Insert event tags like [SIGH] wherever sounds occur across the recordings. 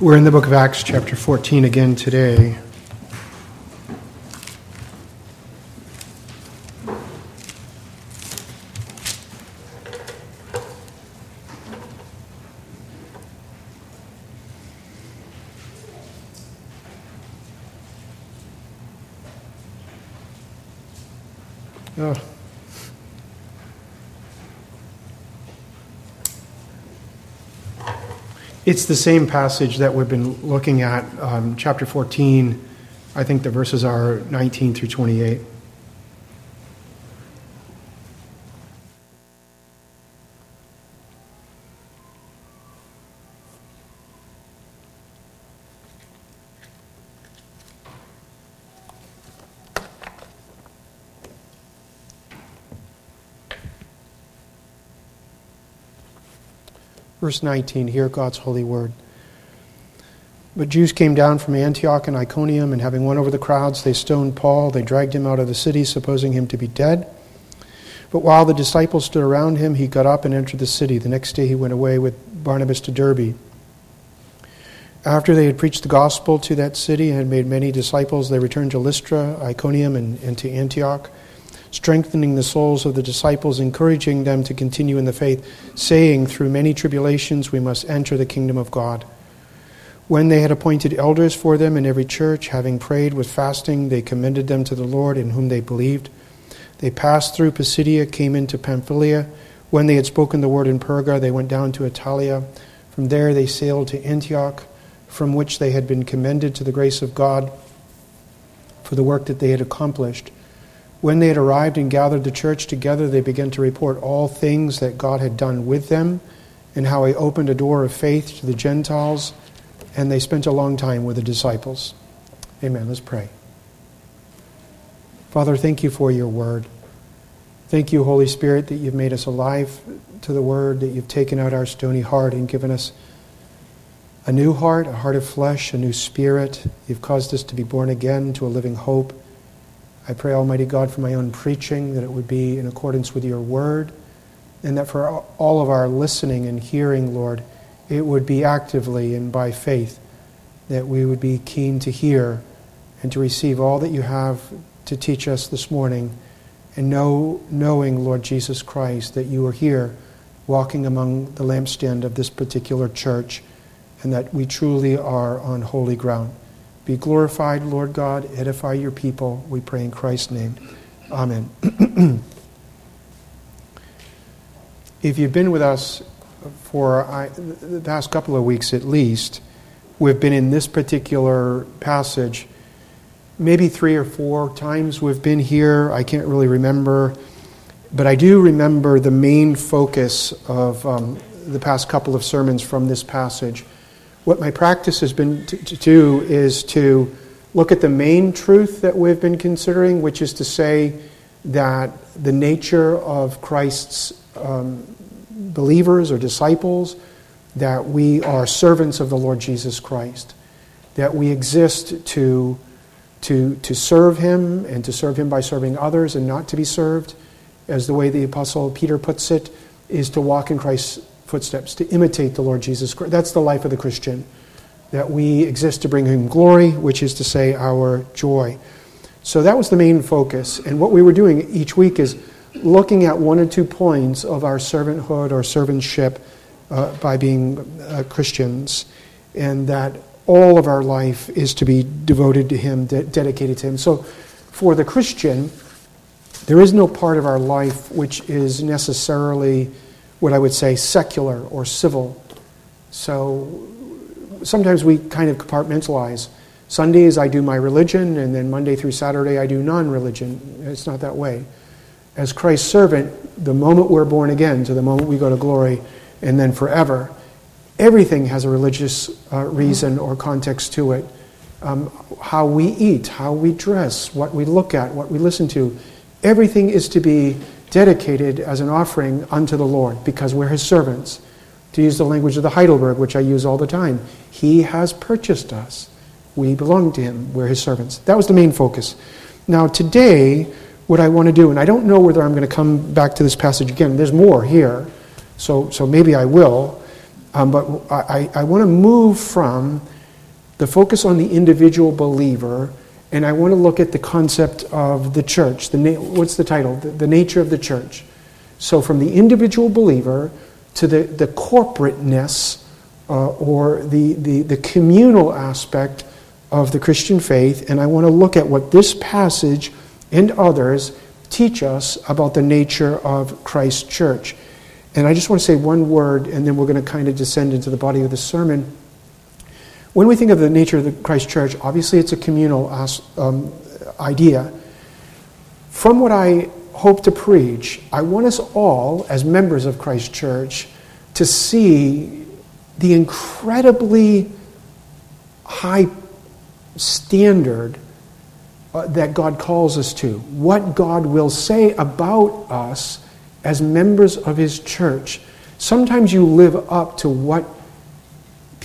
We're in the book of Acts, chapter 14, again today. Oh. It's the same passage that we've been looking at, um, chapter 14. I think the verses are 19 through 28. Verse 19, hear God's holy word. But Jews came down from Antioch and Iconium, and having won over the crowds, they stoned Paul. They dragged him out of the city, supposing him to be dead. But while the disciples stood around him, he got up and entered the city. The next day he went away with Barnabas to Derbe. After they had preached the gospel to that city and had made many disciples, they returned to Lystra, Iconium, and, and to Antioch strengthening the souls of the disciples, encouraging them to continue in the faith, saying, Through many tribulations we must enter the kingdom of God. When they had appointed elders for them in every church, having prayed with fasting, they commended them to the Lord in whom they believed. They passed through Pisidia, came into Pamphylia. When they had spoken the word in Perga, they went down to Attalia. From there they sailed to Antioch, from which they had been commended to the grace of God for the work that they had accomplished. When they had arrived and gathered the church together, they began to report all things that God had done with them and how He opened a door of faith to the Gentiles, and they spent a long time with the disciples. Amen. Let's pray. Father, thank you for your word. Thank you, Holy Spirit, that you've made us alive to the word, that you've taken out our stony heart and given us a new heart, a heart of flesh, a new spirit. You've caused us to be born again to a living hope. I pray, Almighty God, for my own preaching, that it would be in accordance with your word, and that for all of our listening and hearing, Lord, it would be actively and by faith, that we would be keen to hear and to receive all that you have to teach us this morning, and know, knowing, Lord Jesus Christ, that you are here walking among the lampstand of this particular church, and that we truly are on holy ground. Be glorified, Lord God. Edify your people. We pray in Christ's name. Amen. [CLEARS THROAT] if you've been with us for I, the past couple of weeks at least, we've been in this particular passage. Maybe three or four times we've been here. I can't really remember. But I do remember the main focus of um, the past couple of sermons from this passage what my practice has been to, to, do is to look at the main truth that we've been considering, which is to say that the nature of Christ's um, believers or disciples, that we are servants of the Lord Jesus Christ, that we exist to, to, to serve Him and to serve Him by serving others and not to be served, as the way the Apostle Peter puts it, is to walk in Christ's footsteps, to imitate the Lord Jesus Christ. That's the life of the Christian, that we exist to bring him glory, which is to say, our joy. So that was the main focus. And what we were doing each week is looking at one or two points of our servanthood or servantship uh, by being uh, Christians, and that all of our life is to be devoted to Him, de- dedicated to Him. So for the Christian, there is no part of our life which is necessarily what I would say secular or civil. So sometimes we kind of compartmentalize. Sundays I do my religion, and then Monday through Saturday I do non religion. It's not that way. As Christ's servant, the moment we're born again to the moment we go to glory, and then forever, everything has a religious uh, reason or context to it. Um, how we eat, how we dress, what we look at, what we listen to, everything is to be dedicated as an offering unto the Lord because we're his servants. To use the language of the Heidelberg, which I use all the time, he has purchased us. We belong to him. We're his servants. That was the main focus. Now, today, what I want to do, and I don't know whether I'm going to come back to this passage again, there's more here, so, so maybe I will. Um, but I, I want to move from the focus on the individual believer, and I want to look at the concept of the church. The na- what's the title? The, the nature of the church. So, from the individual believer to the, the corporateness uh, or the, the, the communal aspect of the Christian faith, and I want to look at what this passage and others teach us about the nature of Christ's church. And I just want to say one word, and then we're going to kind of descend into the body of the sermon. When we think of the nature of the Christ church, obviously it's a communal um, idea. From what I hope to preach, I want us all, as members of Christ church, to see the incredibly high standard uh, that God calls us to, what God will say about us as members of His church. Sometimes you live up to what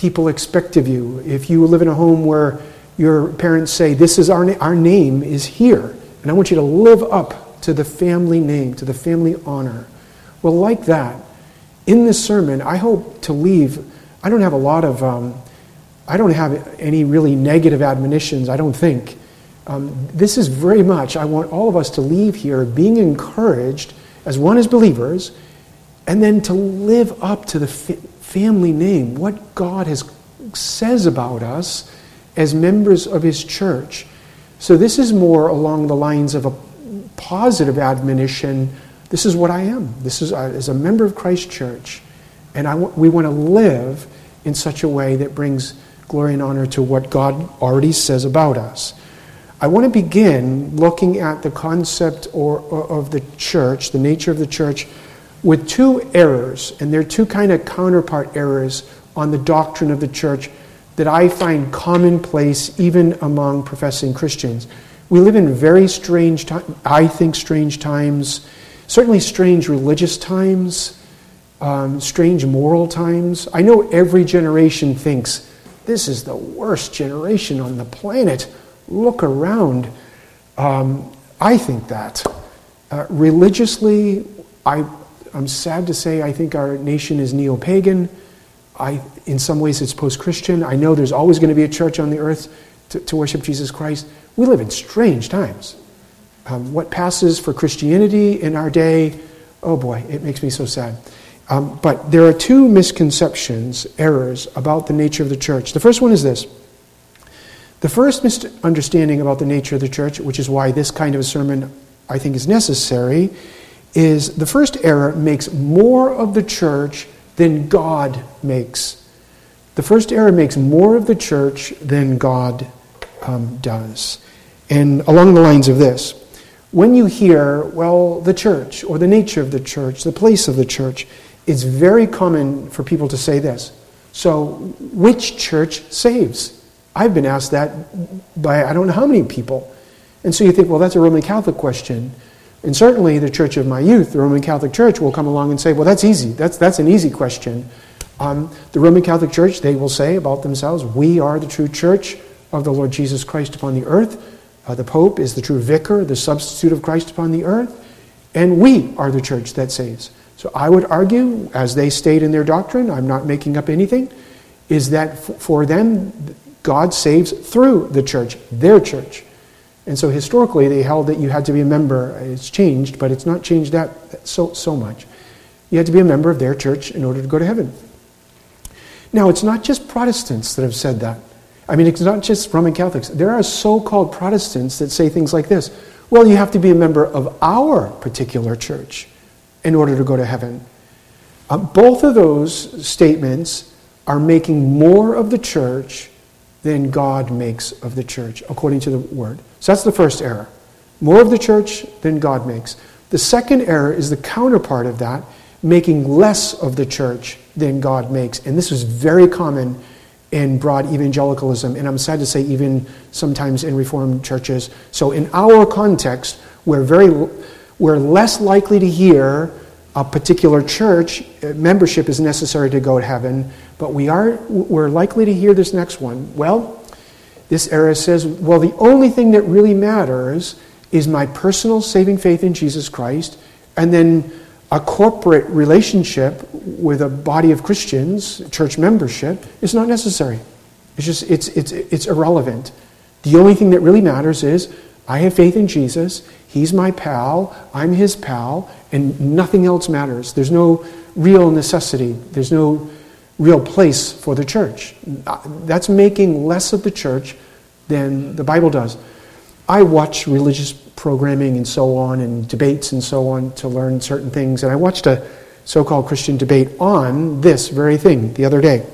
people expect of you. If you live in a home where your parents say, This is our, na- our name is here, and I want you to live up to the family name, to the family honor. Well, like that, in this sermon, I hope to leave. I don't have a lot of, um, I don't have any really negative admonitions, I don't think. Um, this is very much, I want all of us to leave here being encouraged as one as believers, and then to live up to the family name, what God has says about us as members of His church. So this is more along the lines of a positive admonition. This is what I am. This is uh, as a member of Christ Church, and I we want to live in such a way that brings glory and honor to what God already says about us. I want to begin looking at the concept or, or, of the church, the nature of the church, with two errors, and they're two kind of counterpart errors on the doctrine of the church that I find commonplace even among professing Christians. We live in very strange times, I think strange times, certainly strange religious times, um, strange moral times. I know every generation thinks this is the worst generation on the planet look around, um, I think that. Uh, religiously, I, I'm sad to say I think our nation is neo pagan. I, in some ways, it's post Christian. I know there's always going to be a church on the earth to, to worship Jesus Christ. We live in strange times. Um, what passes for Christianity in our day, oh boy, it makes me so sad. Um, but there are two misconceptions, errors about the nature of the church. The first one is this the first misunderstanding about the nature of the church, which is why this kind of a sermon I think is necessary, is the first error makes more of the church than God makes. The first error makes more of the church than God um, does. And along the lines of this, when you hear, well, the church, or the nature of the church, the place of the church, it's very common for people to say this. So, which church saves? I've been asked that by I don't know how many people. And so you think, well, that's a Roman Catholic question. And certainly the church of my youth, the Roman Catholic Church, will come along and say, well, that's easy. That's, that's an easy question. Um, the Roman Catholic Church, they will say about themselves, we are the true church of the Lord Jesus Christ upon the earth. Uh, the Pope is the true vicar, the substitute of Christ upon the earth. And we are the church that saves. So I would argue, as they state in their doctrine, I'm not making up anything, is that for them, God saves through the church, their church. And so historically, they held that you had to be a member. It's changed, but it's not changed that so, so much. You had to be a member of their church in order to go to heaven. Now, it's not just Protestants that have said that. I mean, it's not just Roman Catholics. There are so called Protestants that say things like this Well, you have to be a member of our particular church in order to go to heaven. Uh, both of those statements are making more of the church than God makes of the church, according to the word. So that's the first error. More of the church than God makes. The second error is the counterpart of that, making less of the church than God makes. And this is very common in broad evangelicalism, and I'm sad to say, even sometimes in Reformed churches. So, in our context, we're, very, we're less likely to hear a particular church uh, membership is necessary to go to heaven but we are, we're likely to hear this next one. Well, this era says, well, the only thing that really matters is my personal saving faith in Jesus Christ, and then a corporate relationship with a body of Christians, church membership, is not necessary. It's just, it's, it's, it's irrelevant. The only thing that really matters is I have faith in Jesus, He's my pal, I'm His pal, and nothing else matters. There's no real necessity, there's no real place for the church. That's making less of the church than the Bible does. I watch religious programming and so on, and debates and so on to learn certain things. And I watched a so called Christian debate on this very thing the other day.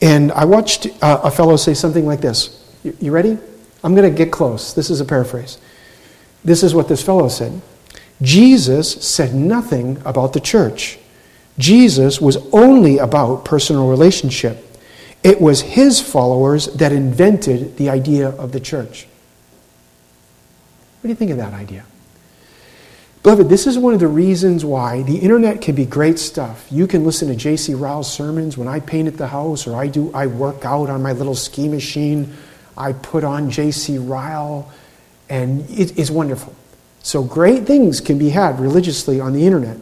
And I watched uh, a fellow say something like this. You ready? I'm going to get close. This is a paraphrase. This is what this fellow said Jesus said nothing about the church. Jesus was only about personal relationship. It was his followers that invented the idea of the church. What do you think of that idea? Beloved, this is one of the reasons why the internet can be great stuff. You can listen to J.C. Ryle's sermons when I paint at the house or I do I work out on my little ski machine. I put on J.C. Ryle, and it is wonderful. So great things can be had religiously on the internet,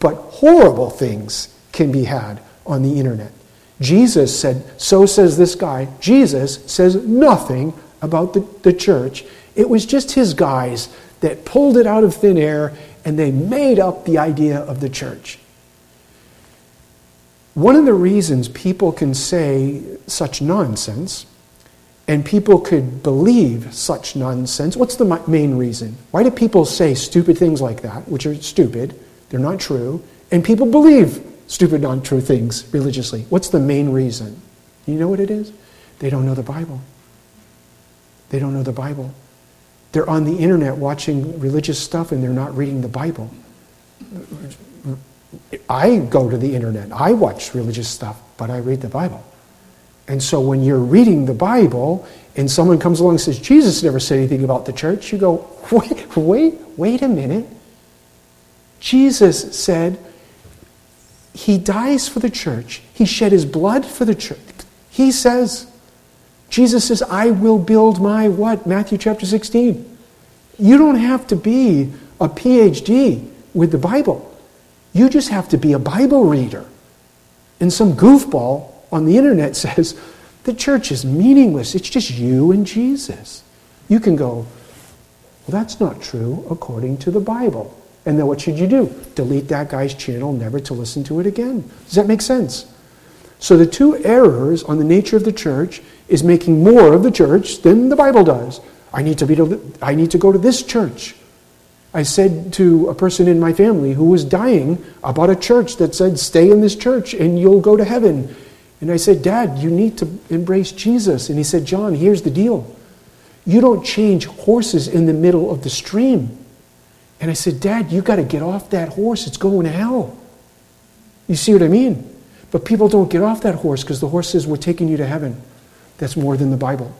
but horrible things can be had on the internet. Jesus said, so says this guy. Jesus says nothing about the, the church it was just his guys that pulled it out of thin air and they made up the idea of the church. One of the reasons people can say such nonsense and people could believe such nonsense, what's the main reason? Why do people say stupid things like that, which are stupid, they're not true, and people believe stupid, non true things religiously? What's the main reason? You know what it is? They don't know the Bible. They don't know the Bible. They're on the internet watching religious stuff and they're not reading the Bible. I go to the internet, I watch religious stuff, but I read the Bible. And so when you're reading the Bible and someone comes along and says, Jesus never said anything about the church, you go, wait, wait, wait a minute. Jesus said, He dies for the church, He shed His blood for the church. He says, Jesus says, I will build my what? Matthew chapter 16. You don't have to be a PhD with the Bible. You just have to be a Bible reader. And some goofball on the internet [LAUGHS] says, the church is meaningless. It's just you and Jesus. You can go, well, that's not true according to the Bible. And then what should you do? Delete that guy's channel, never to listen to it again. Does that make sense? So the two errors on the nature of the church is making more of the church than the Bible does. I need to, be to, I need to go to this church. I said to a person in my family who was dying about a church that said, Stay in this church and you'll go to heaven. And I said, Dad, you need to embrace Jesus. And he said, John, here's the deal. You don't change horses in the middle of the stream. And I said, Dad, you got to get off that horse. It's going to hell. You see what I mean? But people don't get off that horse because the horse says, We're taking you to heaven. That's more than the Bible.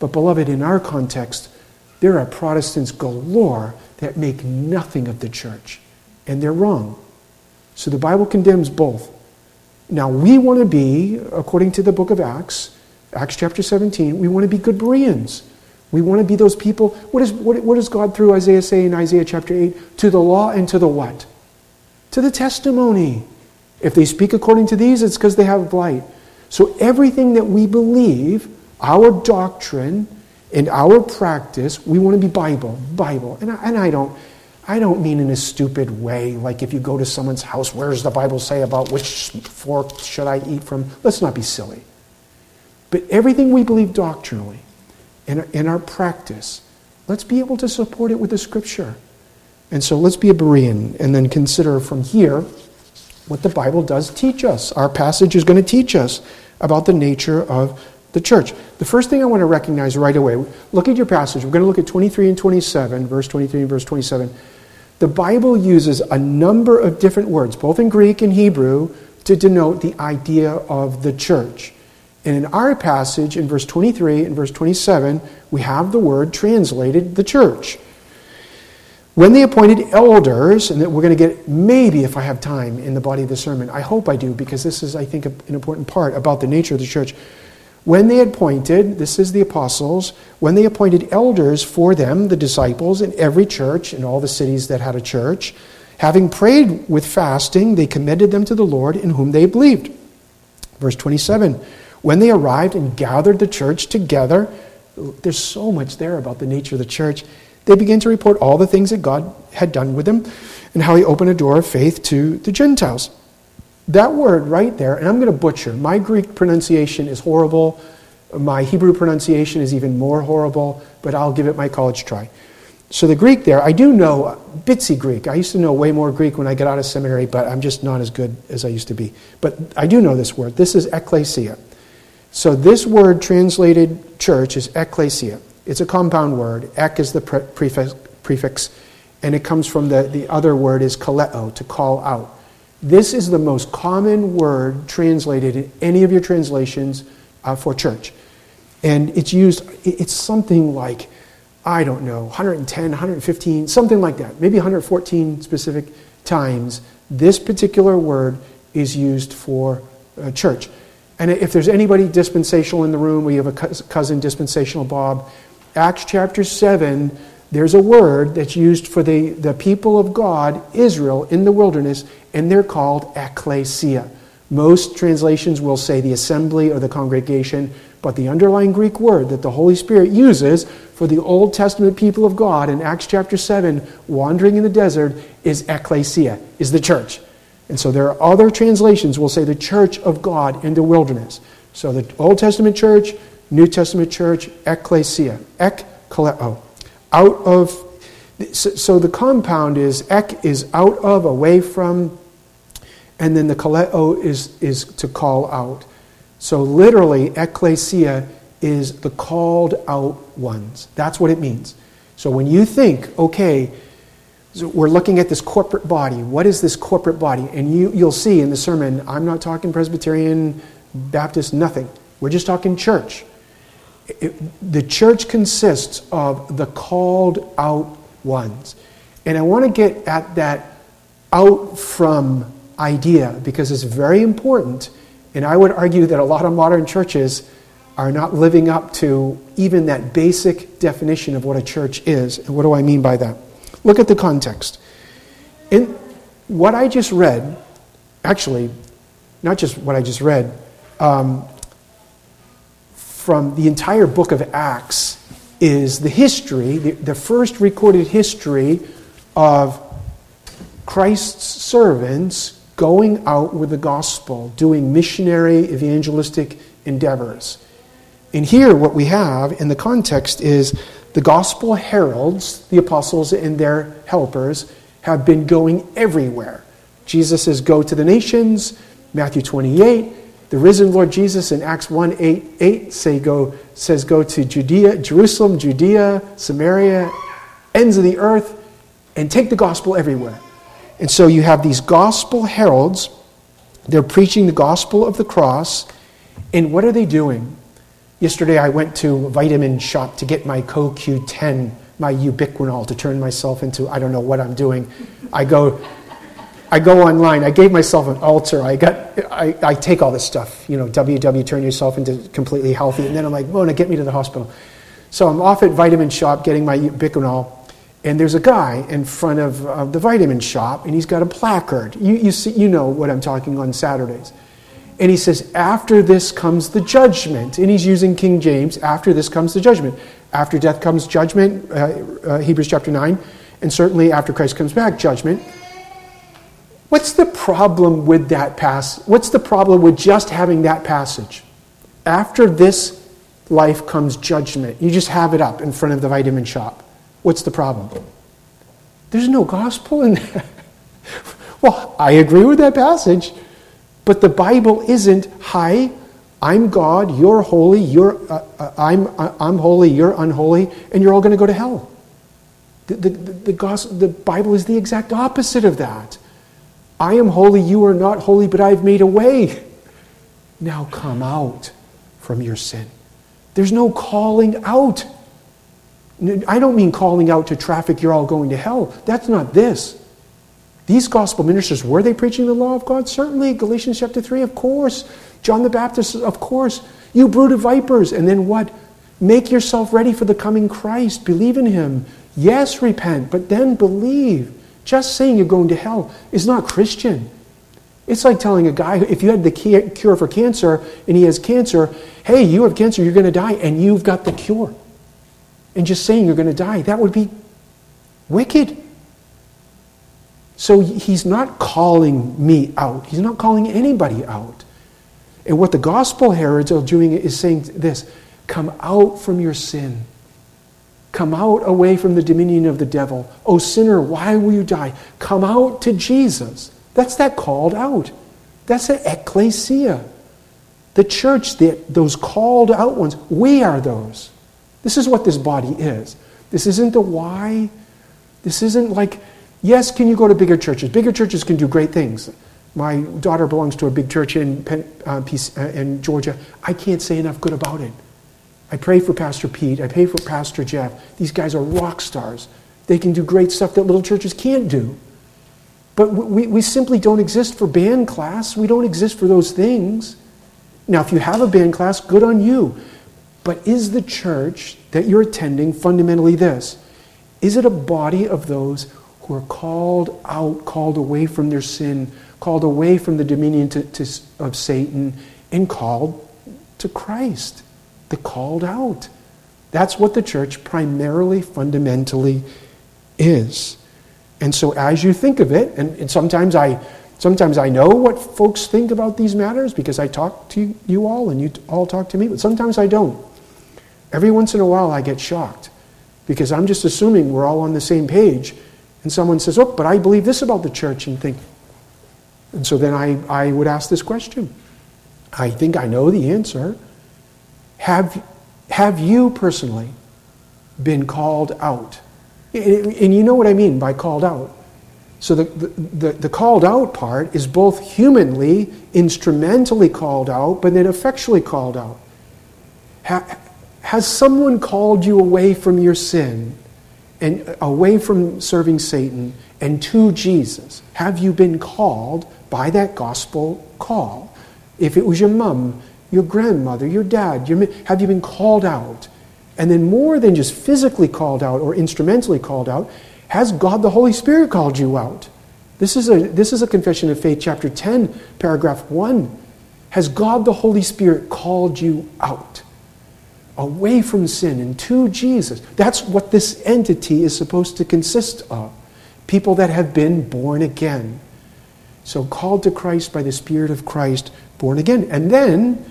But, beloved, in our context, there are Protestants galore that make nothing of the church, and they're wrong. So the Bible condemns both. Now, we want to be, according to the book of Acts, Acts chapter 17, we want to be good Bereans. We want to be those people. What, is, what, what does God through Isaiah say in Isaiah chapter 8? To the law and to the what? To the testimony. If they speak according to these, it's because they have light. So everything that we believe, our doctrine and our practice, we want to be Bible, Bible. And I, and I don't I don't mean in a stupid way, like if you go to someone's house, where does the Bible say about which fork should I eat from? Let's not be silly. But everything we believe doctrinally in, in our practice, let's be able to support it with the scripture. And so let's be a Berean and then consider from here what the Bible does teach us. Our passage is going to teach us about the nature of the church. The first thing I want to recognize right away look at your passage. We're going to look at 23 and 27, verse 23 and verse 27. The Bible uses a number of different words, both in Greek and Hebrew, to denote the idea of the church. And in our passage, in verse 23 and verse 27, we have the word translated the church. When they appointed elders, and that we're going to get maybe if I have time in the body of the sermon, I hope I do, because this is, I think, an important part about the nature of the church. When they appointed, this is the apostles, when they appointed elders for them, the disciples, in every church, in all the cities that had a church, Having prayed with fasting, they commended them to the Lord in whom they believed. Verse 27 When they arrived and gathered the church together, there's so much there about the nature of the church. They began to report all the things that God had done with them and how He opened a door of faith to the Gentiles. That word right there, and I'm going to butcher. My Greek pronunciation is horrible. My Hebrew pronunciation is even more horrible, but I'll give it my college try. So the Greek there, I do know bitsy Greek. I used to know way more Greek when I got out of seminary, but I'm just not as good as I used to be. But I do know this word. This is ecclesia. So this word translated church is ecclesia. It's a compound word. Ek is the pre- prefix, prefix, and it comes from the, the other word is kaleo, to call out. This is the most common word translated in any of your translations uh, for church. And it's used, it's something like, I don't know, 110, 115, something like that, maybe 114 specific times. This particular word is used for uh, church. And if there's anybody dispensational in the room, we have a cousin dispensational Bob. Acts chapter 7, there's a word that's used for the, the people of God, Israel, in the wilderness, and they're called ecclesia. Most translations will say the assembly or the congregation, but the underlying Greek word that the Holy Spirit uses for the Old Testament people of God in Acts chapter 7, wandering in the desert, is ecclesia, is the church. And so there are other translations will say the church of God in the wilderness. So the Old Testament church, New Testament church, ecclesia, ekkaleo, out of. So the compound is ek is out of, away from, and then the kaleo is, is to call out. So literally, ecclesia is the called out ones. That's what it means. So when you think, okay, so we're looking at this corporate body. What is this corporate body? And you, you'll see in the sermon, I'm not talking Presbyterian, Baptist, nothing. We're just talking church. It, the church consists of the called out ones. And I want to get at that out from idea because it's very important and I would argue that a lot of modern churches are not living up to even that basic definition of what a church is. And what do I mean by that? Look at the context. In what I just read, actually, not just what I just read, um, from the entire book of Acts is the history, the, the first recorded history of Christ's servants going out with the gospel, doing missionary evangelistic endeavors. And here, what we have in the context is the gospel heralds, the apostles and their helpers, have been going everywhere. Jesus says, Go to the nations. Matthew 28. The risen Lord Jesus in Acts 1 8, 8 say, go, says, Go to Judea, Jerusalem, Judea, Samaria, ends of the earth, and take the gospel everywhere. And so you have these gospel heralds. They're preaching the gospel of the cross. And what are they doing? Yesterday I went to vitamin shop to get my CoQ10, my ubiquinol, to turn myself into I don't know what I'm doing. I go, I go online. I gave myself an altar. I got, I, I take all this stuff. You know, WW, turn yourself into completely healthy. And then I'm like, Mona, get me to the hospital. So I'm off at vitamin shop getting my ubiquinol. And there's a guy in front of uh, the vitamin shop, and he's got a placard. You, you, see, you know what I'm talking on Saturdays. And he says, After this comes the judgment. And he's using King James, after this comes the judgment. After death comes judgment, uh, uh, Hebrews chapter 9. And certainly after Christ comes back, judgment. What's the problem with that pass? What's the problem with just having that passage? After this life comes judgment. You just have it up in front of the vitamin shop. What's the problem? There's no gospel in that. [LAUGHS] well, I agree with that passage, but the Bible isn't, hi, I'm God, you're holy, you're, uh, uh, I'm, uh, I'm holy, you're unholy, and you're all going to go to hell. The, the, the, the, gospel, the Bible is the exact opposite of that. I am holy, you are not holy, but I've made a way. Now come out from your sin. There's no calling out. I don't mean calling out to traffic, you're all going to hell. That's not this. These gospel ministers, were they preaching the law of God? Certainly. Galatians chapter 3, of course. John the Baptist, of course. You brood of vipers. And then what? Make yourself ready for the coming Christ. Believe in him. Yes, repent, but then believe. Just saying you're going to hell is not Christian. It's like telling a guy, if you had the cure for cancer and he has cancer, hey, you have cancer, you're going to die, and you've got the cure. And just saying you're going to die, that would be wicked. So he's not calling me out. He's not calling anybody out. And what the gospel heralds are doing is saying this come out from your sin. Come out away from the dominion of the devil. O sinner, why will you die? Come out to Jesus. That's that called out. That's the ecclesia. The church, the, those called out ones, we are those. This is what this body is. This isn't the why. This isn't like, yes, can you go to bigger churches? Bigger churches can do great things. My daughter belongs to a big church in, uh, uh, in Georgia. I can't say enough good about it. I pray for Pastor Pete. I pray for Pastor Jeff. These guys are rock stars. They can do great stuff that little churches can't do. But we, we simply don't exist for band class. We don't exist for those things. Now, if you have a band class, good on you. But is the church that you're attending fundamentally this? Is it a body of those who are called out, called away from their sin, called away from the dominion to, to, of Satan, and called to Christ? The called out. That's what the church primarily, fundamentally is. And so as you think of it, and, and sometimes I sometimes I know what folks think about these matters because I talk to you all and you all talk to me, but sometimes I don't. Every once in a while I get shocked because I'm just assuming we're all on the same page. And someone says, Oh, but I believe this about the church, and think. And so then I, I would ask this question. I think I know the answer. Have, have you personally been called out and you know what I mean by called out. So the, the, the, called out part is both humanly, instrumentally called out, but then effectually called out. Ha, has someone called you away from your sin and away from serving Satan and to Jesus? Have you been called by that gospel call? If it was your mom, your grandmother, your dad, your, have you been called out? And then, more than just physically called out or instrumentally called out, has God the Holy Spirit called you out? This is a, this is a confession of faith, chapter 10, paragraph 1. Has God the Holy Spirit called you out? Away from sin and to Jesus. That's what this entity is supposed to consist of. People that have been born again. So, called to Christ by the Spirit of Christ, born again. And then,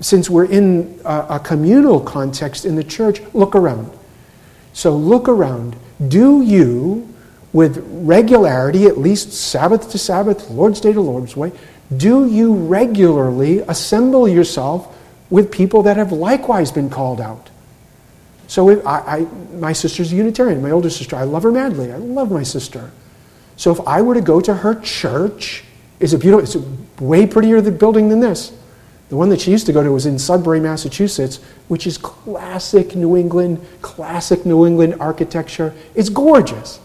since we're in a, communal context in the church, look around. So look around. Do you, with regularity, at least Sabbath to Sabbath, Lord's Day to Lord's Way, do you regularly assemble yourself with people that have likewise been called out? So if I, I, my sister's a Unitarian, my older sister. I love her madly. I love my sister. So if I were to go to her church, it's a beautiful, it's a way prettier building than this. The one that she used to go to was in Sudbury, Massachusetts, which is classic New England, classic New England architecture. It's gorgeous.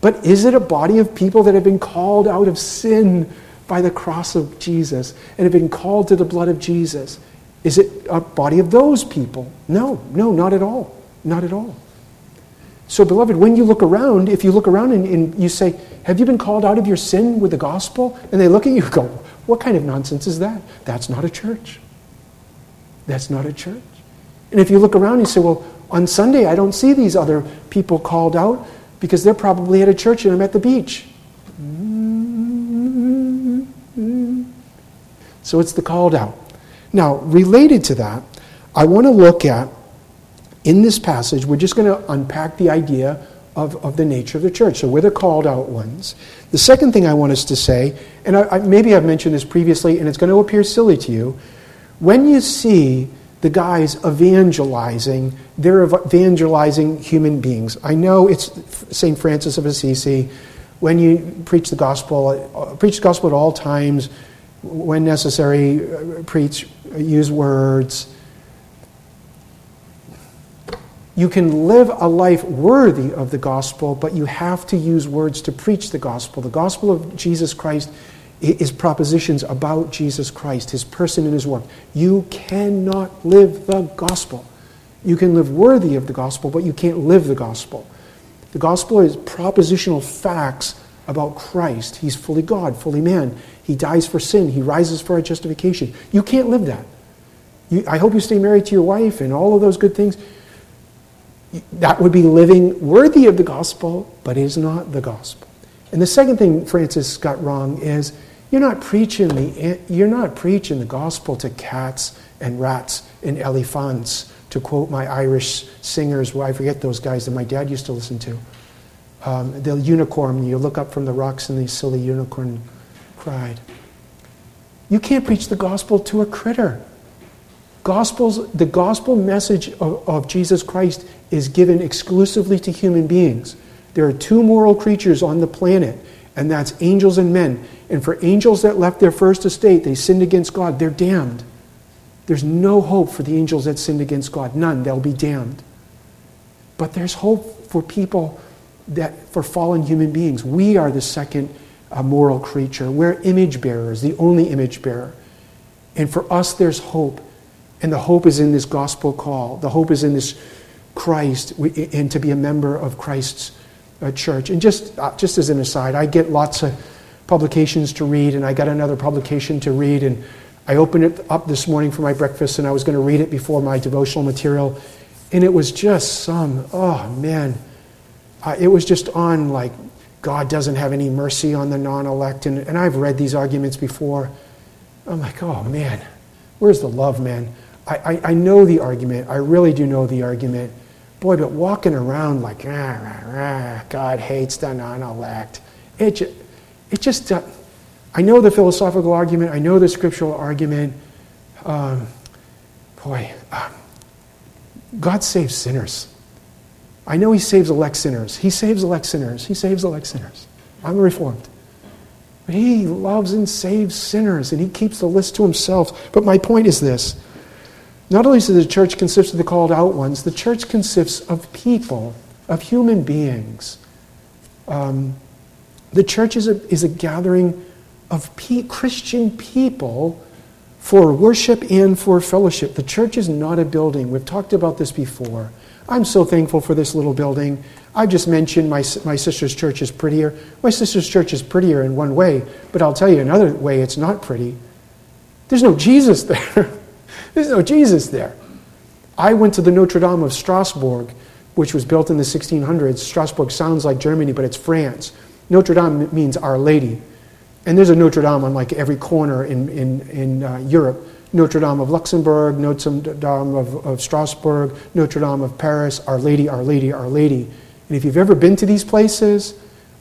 But is it a body of people that have been called out of sin by the cross of Jesus and have been called to the blood of Jesus? Is it a body of those people? No, no, not at all. Not at all. So, beloved, when you look around, if you look around and, and, you say, Have you been called out of your sin with the gospel? And they look at you and go, what kind of nonsense is that? That's not a church. That's not a church. And if you look around and you say, well, on Sunday I don't see these other people called out because they're probably at a church and I'm at the beach. So it's the called out. Now, related to that, I want to look at, in this passage, we're just going to unpack the idea of, of the nature of the church. So we're the called out ones. The second thing I want us to say, and I, I, maybe I've mentioned this previously, and it's going to appear silly to you, when you see the guys evangelizing, they're evangelizing human beings. I know it's St. Francis of Assisi. When you preach the gospel, uh, preach the gospel at all times, when necessary, uh, preach, use words you can live a life worthy of the gospel, but you have to use words to preach the gospel. The gospel of Jesus Christ is propositions about Jesus Christ, his person and his work. You cannot live the gospel. You can live worthy of the gospel, but you can't live the gospel. The gospel is propositional facts about Christ. He's fully God, fully man. He dies for sin, He rises for our justification. You can't live that. You, I hope you stay married to your wife and all of those good things. That would be living worthy of the gospel, but is not the gospel. And the second thing Francis got wrong is you're not preaching the, you're not preaching the gospel to cats and rats and elephants, to quote my Irish singers, well, I forget those guys that my dad used to listen to. Um, the unicorn, you look up from the rocks and the silly unicorn You can't preach the gospel to a critter. Gospels, the gospel message of, of Jesus Christ is given exclusively to human beings. There are two moral creatures on the planet, and that's angels and men. And for angels that left their first estate, they sinned against God, they're damned. There's no hope for the angels that sinned against God. None. They'll be damned. But there's hope for people that, for fallen human beings. We are the second uh, moral creature. We're image bearers, the only image bearer. And for us, there's hope. And the hope is in this gospel call. The hope is in this Christ and to be a member of Christ's uh, church. And just, uh, just as an aside, I get lots of publications to read, and I got another publication to read, and I opened it up this morning for my breakfast, and I was going to read it before my devotional material, and it was just some, oh man, uh, it was just on like God doesn't have any mercy on the non elect, and, and I've read these arguments before. I'm like, oh man, where's the love, man? I, I, I know the argument, I really do know the argument Boy, but walking around like, rah, rah, rah, God hates the non elect. It, just, it just, uh, I know the philosophical argument, I know the scriptural argument. Um, boy, uh, God saves sinners. I know He saves elect sinners. He saves elect sinners. He saves elect sinners. I'm reformed. But He loves and saves sinners, and He keeps the list to Himself. But my point is this not only does the church consist of the called out ones, the church consists of people, of human beings. Um, the church is a, is a gathering of pe- Christian people for worship and for fellowship. The church is not a building. We've talked about this before. I'm so thankful for this little building. I just mentioned my, my sister's church is prettier. My sister's church is prettier in one way, but I'll tell you another way it's not pretty. There's no Jesus [LAUGHS] there. There's no Jesus there. I went to the Notre Dame of Strasbourg, which was built in the 1600s. Strasbourg sounds like Germany, but it's France. Notre Dame means Our Lady. And there's a Notre Dame on like every corner in, in, in uh, Europe. Notre Dame of Luxembourg, Notre Dame of, of Strasbourg, Notre Dame of Paris, Our Lady, Our Lady, Our Lady. And if you've ever been to these places,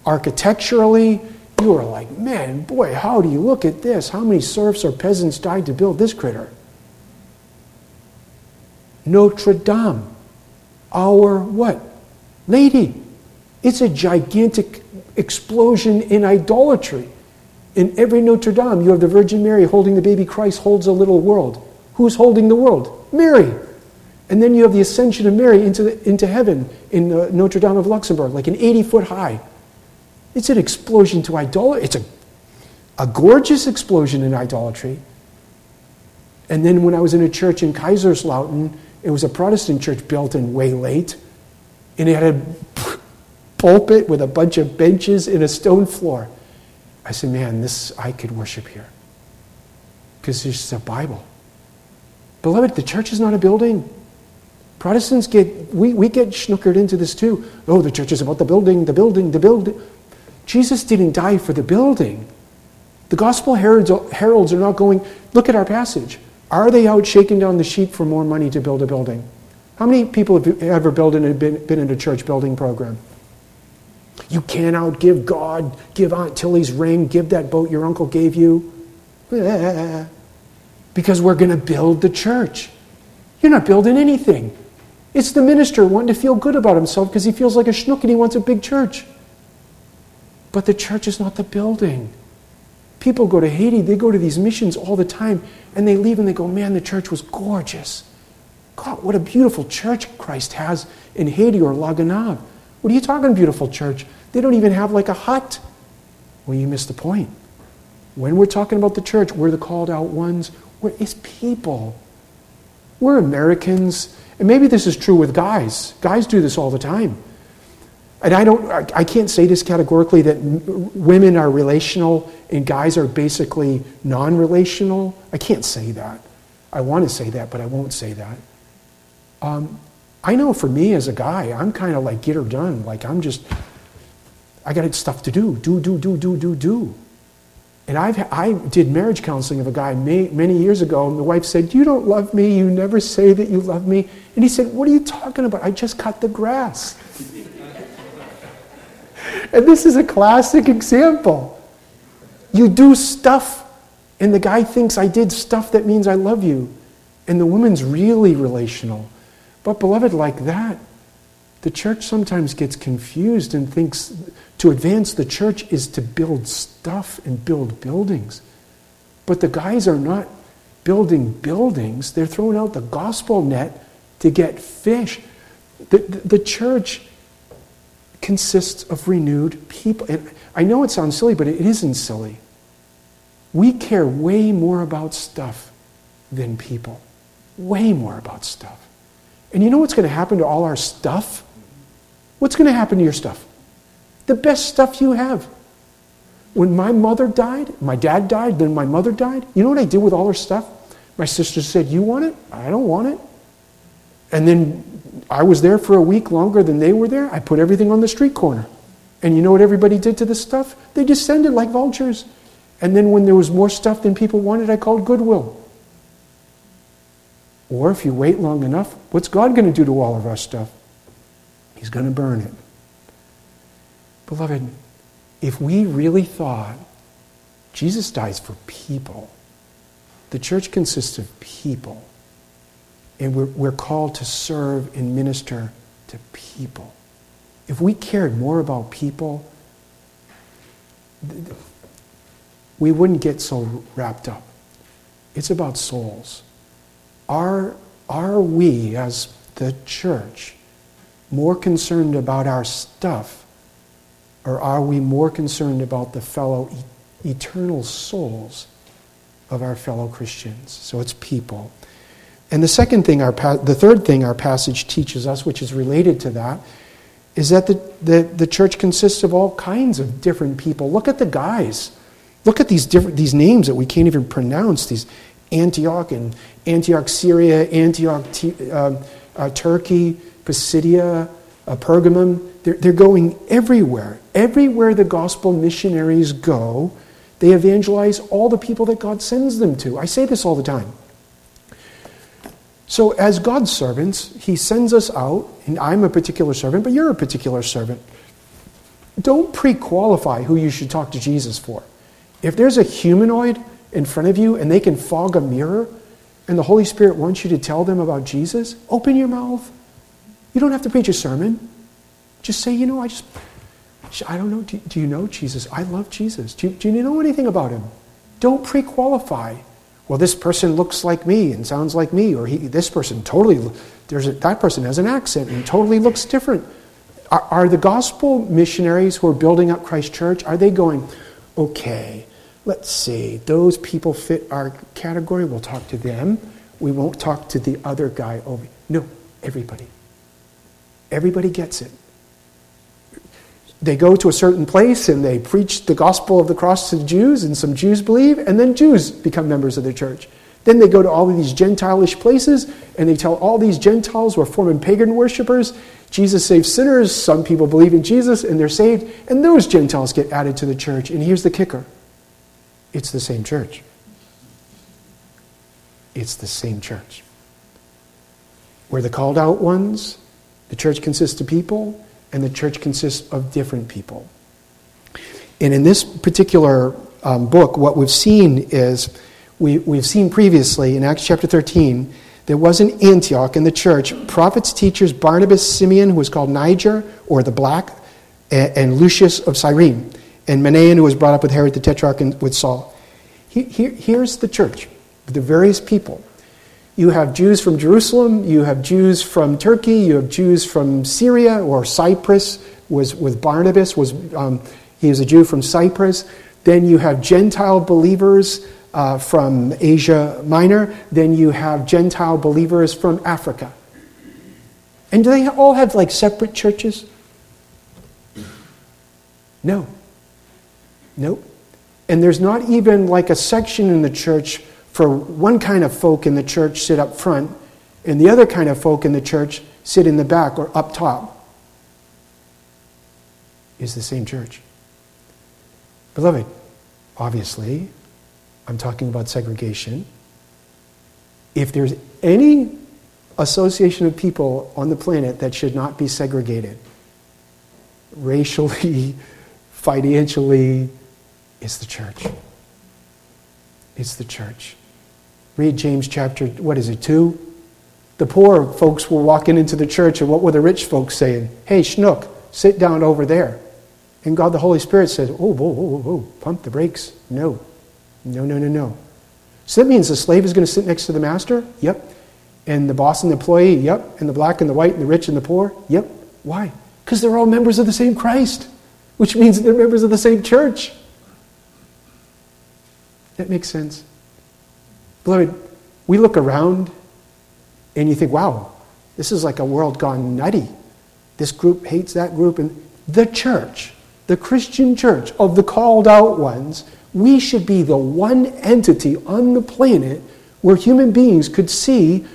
architecturally, you are like, man, boy, how do you look at this? How many serfs or peasants died to build this critter? Notre Dame, our what? Lady. It's a gigantic explosion in idolatry. In every Notre Dame, you have the Virgin Mary holding the baby Christ, holds a little world. Who's holding the world? Mary. And then you have the ascension of Mary into, the, into heaven in uh, Notre Dame of Luxembourg, like an 80 foot high. It's an explosion to idolatry. It's a, a gorgeous explosion in idolatry. And then when I was in a church in Kaiserslautern, it was a Protestant church built in way late, and it had a [LAUGHS] pulpit with a bunch of benches and a stone floor. I said, man, this I could worship here. Because it's a Bible. Beloved, the church is not a building. Protestants get, we, we get snookered into this too. Oh, the church is about the building, the building, the building. Jesus didn't die for the building. The gospel heralds, heralds are not going, look at our passage. Are they out shaking down the sheep for more money to build a building? How many people have ever built in a, been, been in a church building program? You can't outgive God. Give Aunt Tilly's ring. Give that boat your uncle gave you. [LAUGHS] Because we're going to build the church. You're not building anything. It's the minister wanting to feel good about himself because he feels like a schnook and he wants a big church. But the church is not the building. People go to Haiti, they go to these missions all the time, and they leave and they go, Man, the church was gorgeous. God, what a beautiful church Christ has in Haiti or La Gonâve. What are you talking, beautiful church? They don't even have like a hut. Well, you missed the point. When we're talking about the church, we're the called out ones. We're, it's people. We're Americans. And maybe this is true with guys. Guys do this all the time. and I don't, I, I can't say this categorically that women are relational and guys are basically non relational. I can't say that. I want to say that, but I won't say that. Um, I know for me as a guy, I'm kind of like get her done. Like I'm just, I got stuff to do. Do, do, do, do, do, do. And I've, I did marriage counseling of a guy may, many years ago, and the wife said, You don't love me. You never say that you love me. And he said, What are you talking about? I just cut the grass. [LAUGHS] and this is a classic example. You do stuff, and the guy thinks I did stuff that means I love you. And the woman's really relational. But, beloved, like that, the church sometimes gets confused and thinks to advance the church is to build stuff and build buildings. But the guys are not building buildings, they're throwing out the gospel net to get fish. The, the, the church consists of renewed people. And I know it sounds silly, but it isn't silly. We care way more about stuff than people. Way more about stuff. And you know what's going to happen to all our stuff? What's going to happen to your stuff? The best stuff you have. When my mother died, my dad died, then my mother died, you know what I did with all her stuff? My sister said, You want it? I don't want it. And then I was there for a week longer than they were there. I put everything on the street corner. And you know what everybody did to the stuff? They descended like vultures. And then when there was more stuff than people wanted, I called Goodwill. Or if you wait long enough, what's God going to do to all of our stuff? He's going to burn it. Beloved, if we really thought Jesus dies for people, the church consists of people, and we're, we're called to serve and minister to people. If we cared more about people, we wouldn't get so wrapped up. It's about souls. Are, are we, as the church, more concerned about our stuff, or are we more concerned about the fellow e- eternal souls of our fellow Christians? So it's people. And the second thing, our pa- the third thing our passage teaches us, which is related to that, is that the, the, the church consists of all kinds of different people. Look at the guys. Look at these different these names that we can't even pronounce. These Antioch and Antioch, Syria, Antioch, uh, uh, Turkey, Pisidia, uh, Pergamum. They're, they're going everywhere. Everywhere the gospel missionaries go, they evangelize all the people that God sends them to. I say this all the time. So, as God's servants, He sends us out, and I'm a particular servant, but you're a particular servant. Don't pre qualify who you should talk to Jesus for. If there's a humanoid in front of you and they can fog a mirror, and the Holy Spirit wants you to tell them about Jesus, open your mouth. You don't have to preach a sermon. Just say, you know, I just, I don't know, do, do you know Jesus? I love Jesus. Do you, do you know anything about him? Don't pre qualify. Well, this person looks like me and sounds like me, or he, this person totally, there's a, that person has an accent and totally looks different. Are, are the gospel missionaries who are building up Christ Church, are they going, okay, let's see, those people fit our category, we'll talk to them. We won't talk to the other guy over. No, everybody. Everybody gets it. They go to a certain place and they preach the gospel of the cross to the Jews, and some Jews believe, and then Jews become members of the church. Then they go to all of these Gentile-ish places and they tell all these Gentiles who are former pagan worshippers, Jesus saves sinners. Some people believe in Jesus and they're saved, and those Gentiles get added to the church. And here's the kicker it's the same church. It's the same church. We're the called out ones. The church consists of people, and the church consists of different people. And in this particular um, book, what we've seen is we, we've seen previously in Acts chapter 13, there was in Antioch in the church prophets, teachers, Barnabas, Simeon, who was called Niger, or the Black, and, and Lucius of Cyrene and Manaen, who was brought up with Herod the Tetrarch and with Saul. He, he, here's the church, the various people. You have Jews from Jerusalem, you have Jews from Turkey, you have Jews from Syria or Cyprus, was with Barnabas, was um, he is a Jew from Cyprus. Then you have Gentile believers uh, from Asia Minor. Then you have Gentile believers from Africa. And do they all have like separate churches? No. Nope. And there's not even like a section in the church for one kind of folk in the church sit up front and the other kind of folk in the church sit in the back or up top. Is the same church. Beloved, obviously, I'm talking about segregation. If there's any association of people on the planet that should not be segregated, racially, [LAUGHS] financially, it's the church. It's the church. Read James chapter, what is it, 2? The poor folks were walking into the church, and what were the rich folks saying? Hey, schnook, sit down over there. And God the Holy Spirit said, Oh, whoa, whoa, whoa, whoa, pump the brakes. No. No, no, no, no. So that means the slave is going to sit next to the master? Yep. And the boss and the employee? Yep. And the black and the white and the rich and the poor? Yep. Why? Because they're all members of the same Christ, which means they're members of the same church. That makes sense. Beloved, we look around and you think, wow, this is like a world gone nutty. This group hates that group. And the church, the Christian church of the called out ones, we should be the one entity on the planet where human beings could see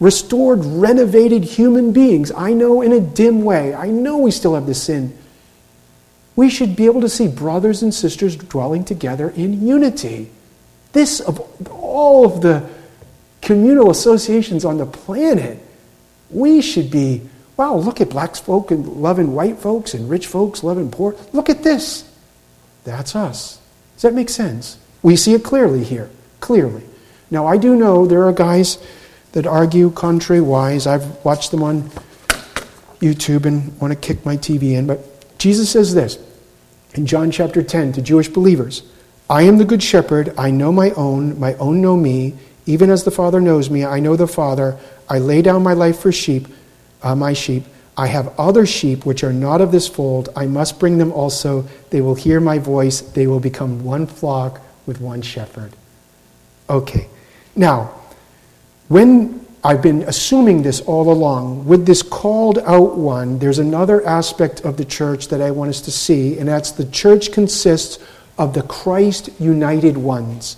restored, renovated human beings. I know in a dim way. I know we still have the sin. We should be able to see brothers and sisters dwelling together in unity. This, of all of the communal associations on the planet, we should be wow, look at black folk and loving white folks and rich folks loving poor. Look at this. That's us. Does that make sense? We see it clearly here. Clearly. Now, I do know there are guys that argue contrary-wise. I've watched them on YouTube and want to kick my TV in. But Jesus says this in John chapter 10 to Jewish believers I am the good shepherd. I know my own. My own know me. Even as the Father knows me, I know the Father. I lay down my life for sheep, uh, my sheep. I have other sheep which are not of this fold. I must bring them also. They will hear my voice. They will become one flock with one shepherd. Okay. Now, when I've been assuming this all along, with this called out one, there's another aspect of the church that I want us to see, and that's the church consists of the Christ united ones.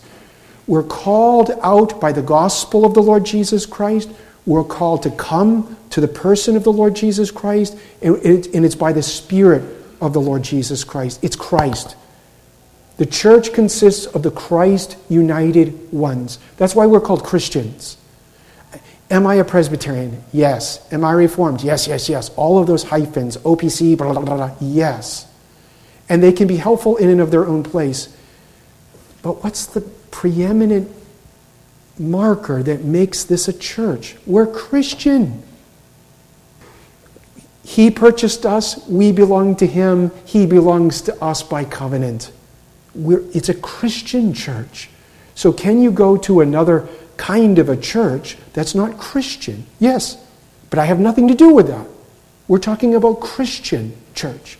We're called out by the gospel of the Lord Jesus Christ. We're called to come to the person of the Lord Jesus Christ, and it's by the Spirit of the Lord Jesus Christ. It's Christ. The church consists of the Christ united ones. That's why we're called Christians. Am I a Presbyterian? Yes. Am I Reformed? Yes, yes, yes. All of those hyphens, OPC, blah, blah, blah. Yes. And they can be helpful in and of their own place. But what's the preeminent marker that makes this a church? We're Christian. He purchased us, we belong to Him, He belongs to us by covenant. We're, it's a Christian church. So, can you go to another kind of a church that's not Christian? Yes, but I have nothing to do with that. We're talking about Christian church.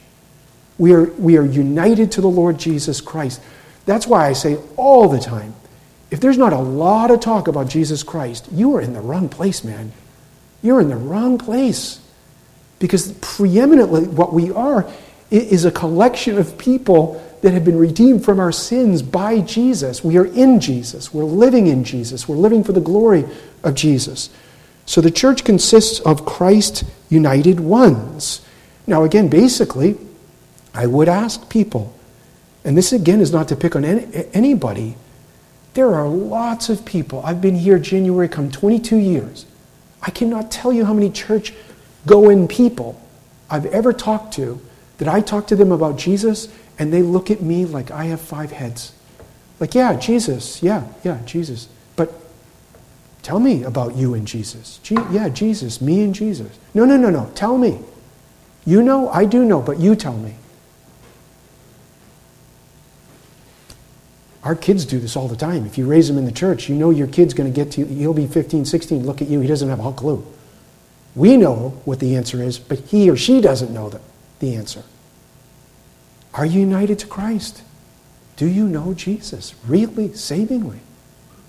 We are, we are united to the Lord Jesus Christ. That's why I say all the time if there's not a lot of talk about Jesus Christ, you are in the wrong place, man. You're in the wrong place. Because preeminently, what we are is a collection of people that have been redeemed from our sins by Jesus. We are in Jesus. We're living in Jesus. We're living for the glory of Jesus. So the church consists of Christ united ones. Now, again, basically, I would ask people, and this again is not to pick on any, anybody, there are lots of people. I've been here January come 22 years. I cannot tell you how many church going people I've ever talked to that I talk to them about Jesus and they look at me like I have five heads. Like, yeah, Jesus, yeah, yeah, Jesus. But tell me about you and Jesus. Je- yeah, Jesus, me and Jesus. No, no, no, no. Tell me. You know, I do know, but you tell me. Our kids do this all the time. If you raise them in the church, you know your kid's going to get to, you. he'll be 15, 16, look at you, he doesn't have a clue. We know what the answer is, but he or she doesn't know the, the answer. Are you united to Christ? Do you know Jesus really, savingly?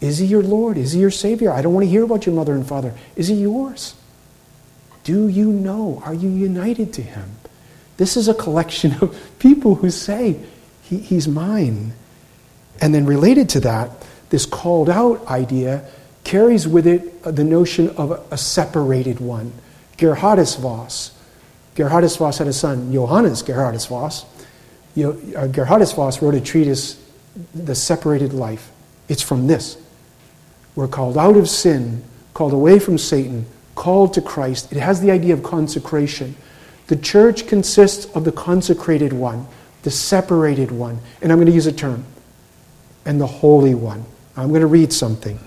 Is he your Lord? Is he your Savior? I don't want to hear about your mother and father. Is he yours? Do you know? Are you united to him? This is a collection [LAUGHS] of people who say, he, He's mine. And then related to that, this called out idea carries with it the notion of a separated one. Geerhardus Vos. Geerhardus Vos had a son, Johannes Geerhardus Vos. Uh, Geerhardus Vos wrote a treatise, The Separated Life. It's from this. We're called out of sin, called away from Satan, called to Christ. It has the idea of consecration. The church consists of the consecrated one, the separated one, and I'm going to use a term, and the holy one. I'm going to read something.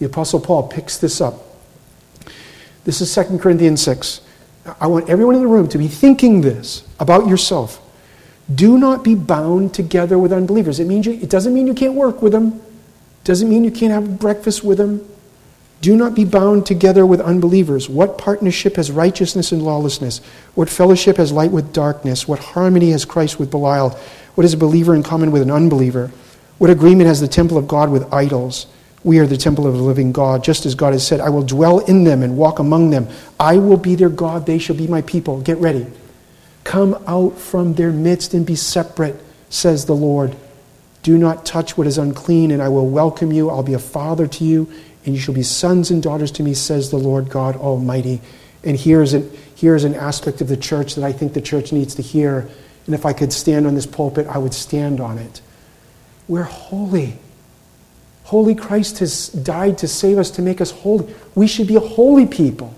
The Apostle Paul picks this up. This is 2 Corinthians 6. I want everyone in the room to be thinking this about yourself. Do not be bound together with unbelievers. It, means you, it doesn't mean you can't work with them, it doesn't mean you can't have breakfast with them. Do not be bound together with unbelievers. What partnership has righteousness and lawlessness? What fellowship has light with darkness? What harmony has Christ with Belial? What is a believer in common with an unbeliever? What agreement has the temple of God with idols? We are the temple of the living God, just as God has said, I will dwell in them and walk among them. I will be their God, they shall be my people. Get ready. Come out from their midst and be separate, says the Lord. Do not touch what is unclean, and I will welcome you. I'll be a father to you, and you shall be sons and daughters to me, says the Lord God Almighty. And here's an, here's an aspect of the church that I think the church needs to hear. And if I could stand on this pulpit, I would stand on it. We're holy. Holy Christ has died to save us, to make us holy. We should be a holy people.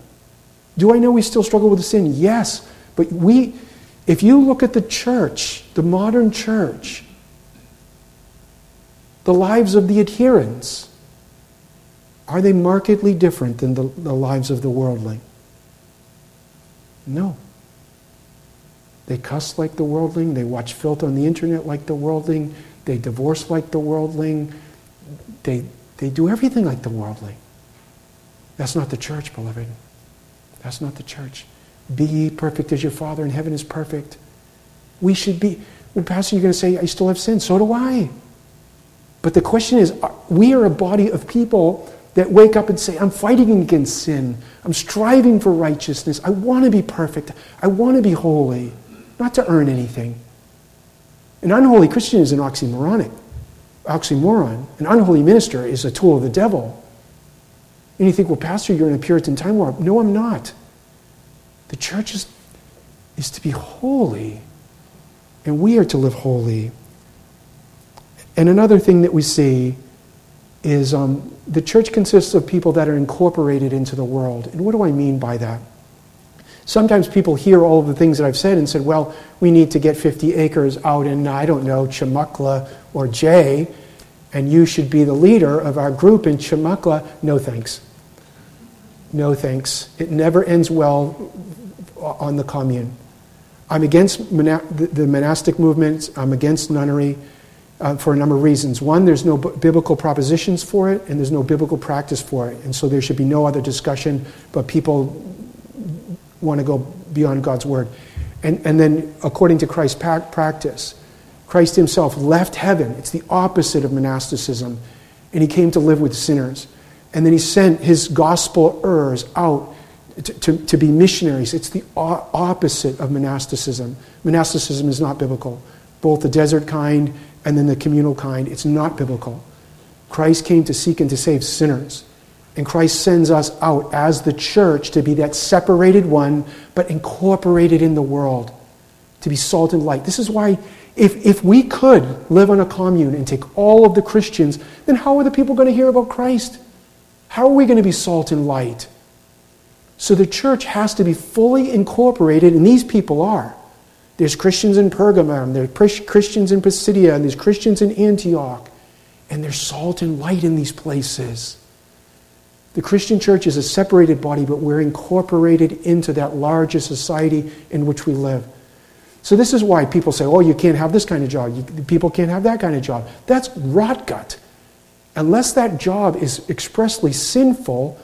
Do I know we still struggle with sin? Yes. But we, if you look at the church, the modern church, the lives of the adherents, are they markedly different than the, the lives of the worldling? No. They cuss like the worldling. They watch filth on the internet like the worldling. They divorce like the worldling. They, they do everything like the worldling. That's not the church, beloved. That's not the church. Be ye perfect as your Father in heaven is perfect. We should be. Well, Pastor, you're going to say, I still have sin. So do I. But the question is, we are a body of people that wake up and say, I'm fighting against sin. I'm striving for righteousness. I want to be perfect. I want to be holy, not to earn anything. An unholy Christian is an oxymoronic. Oxymoron. An unholy minister is a tool of the devil. And you think, well, Pastor, you're in a Puritan time warp. No, I'm not. The church is, is to be holy, and we are to live holy. And another thing that we see is um, the church consists of people that are incorporated into the world. And what do I mean by that? Sometimes people hear all of the things that I've said and said, well, we need to get 50 acres out in, I don't know, Chumuckla or Jay, and you should be the leader of our group in Chumuckla. No thanks. No thanks. It never ends well on the commune. I'm against the monastic movement, I'm against nunnery uh, for a number of reasons. One, there's no b- biblical propositions for it, and there's no biblical practice for it. And so there should be no other discussion, but people want to go beyond God's word. And, and then, according to Christ's practice, Christ himself left heaven. It's the opposite of monasticism. And he came to live with sinners. And then he sent his gospelers out to, to, to be missionaries. It's the opposite of monasticism. Monasticism is not biblical, both the desert kind and then the communal kind. It's not biblical. Christ came to seek and to save sinners. And Christ sends us out as the church to be that separated one, but incorporated in the world, to be salt and light. This is why, if, if we could live on a commune and take all of the Christians, then how are the people going to hear about Christ? How are we going to be salt and light? So the church has to be fully incorporated, and these people are. There's Christians in Pergamum, there's Christians in Pisidia, and there's Christians in Antioch. And there's salt and light in these places. The Christian church is a separated body, but we're incorporated into that larger society in which we live. So, this is why people say, oh, you can't have this kind of job. You, people can't have that kind of job. That's rot gut. Unless that job is expressly sinful,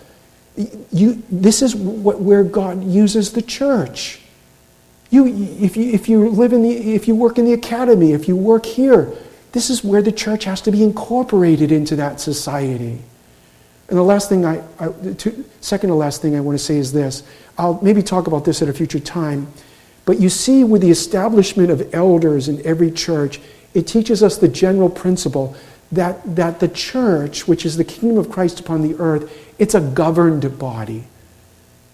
you, this is what, where God uses the church. You, if, you, if you live in the, if you work in the academy, if you work here, this is where the church has to be incorporated into that society. And the last thing I, I second to last thing I want to say is this. I'll maybe talk about this at a future time, But you see, with the establishment of elders in every church, it teaches us the general principle that, that the church, which is the kingdom of Christ upon the earth, it's a governed body.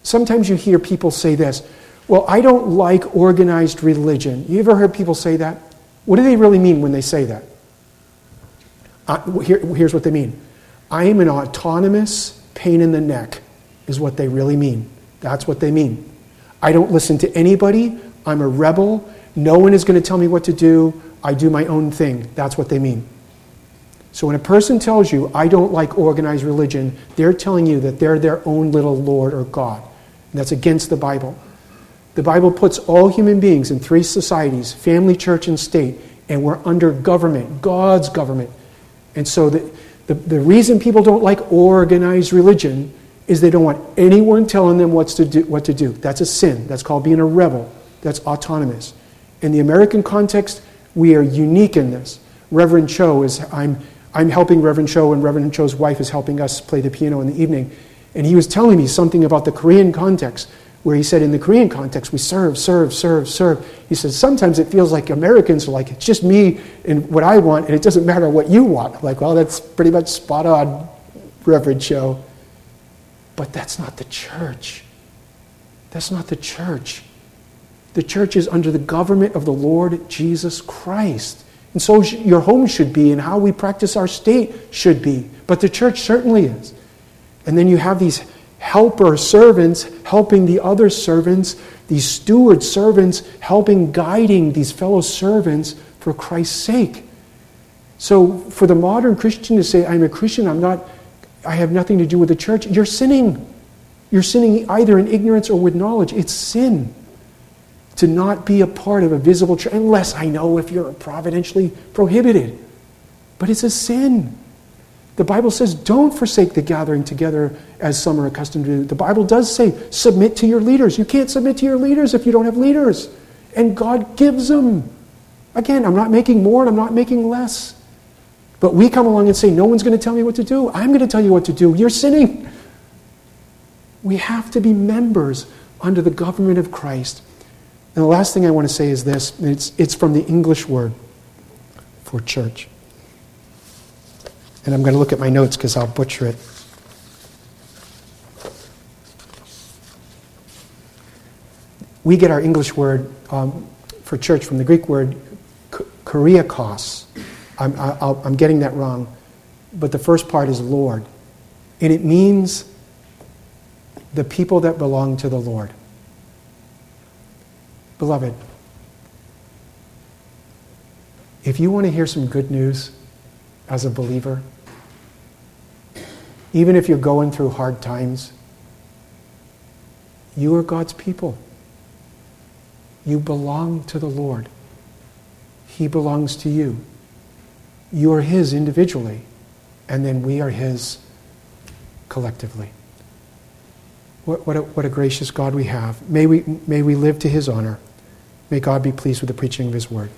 Sometimes you hear people say this Well, I don't like organized religion. You ever heard people say that? What do they really mean when they say that? Uh, here, here's what they mean I am an autonomous pain in the neck, is what they really mean. That's what they mean. I don't listen to anybody. I'm a rebel. No one is going to tell me what to do. I do my own thing. That's what they mean. So when a person tells you, I don't like organized religion, they're telling you that they're their own little Lord or God. And that's against the Bible. The Bible puts all human beings in three societies family, church, and state, and we're under government, God's government. And so the, the, the reason people don't like organized religion is they don't want anyone telling them what's to do, what to do. That's a sin. That's called being a rebel. That's autonomous. In the American context, we are unique in this. Reverend Cho is, I'm, I'm helping Reverend Cho, and Reverend Cho's wife is helping us play the piano in the evening. And he was telling me something about the Korean context, where he said, in the Korean context, we serve, serve, serve, serve. He says, sometimes it feels like Americans are like, it's just me and what I want, and it doesn't matter what you want. I'm like, well, that's pretty much spot on, Reverend Cho. But that's not the church. That's not the church. The church is under the government of the Lord Jesus Christ. And so your home should be, and how we practice our state should be. But the church certainly is. And then you have these helper servants helping the other servants, these steward servants helping, guiding these fellow servants for Christ's sake. So for the modern Christian to say, I'm a Christian, I'm not I have nothing to do with the church, you're sinning. You're sinning either in ignorance or with knowledge. It's sin to not be a part of a visible church, unless I know if you're providentially prohibited. But it's a sin. The Bible says, don't forsake the gathering together as some are accustomed to. The Bible does say, submit to your leaders. You can't submit to your leaders if you don't have leaders. And God gives them. Again, I'm not making more and I'm not making less. But we come along and say, No one's going to tell me what to do. I'm going to tell you what to do. You're sinning. We have to be members under the government of Christ. And the last thing I want to say is this it's, it's from the English word for church. And I'm going to look at my notes because I'll butcher it. We get our English word um, for church from the Greek word kuriakos I'm, I'm getting that wrong. But the first part is Lord. And it means the people that belong to the Lord. Beloved, if you want to hear some good news as a believer, even if you're going through hard times, you are God's people. You belong to the Lord. He belongs to you. You are His individually, and then we are His collectively. What, what, a, what a gracious God we have. May we, may we live to His honor. May God be pleased with the preaching of His word.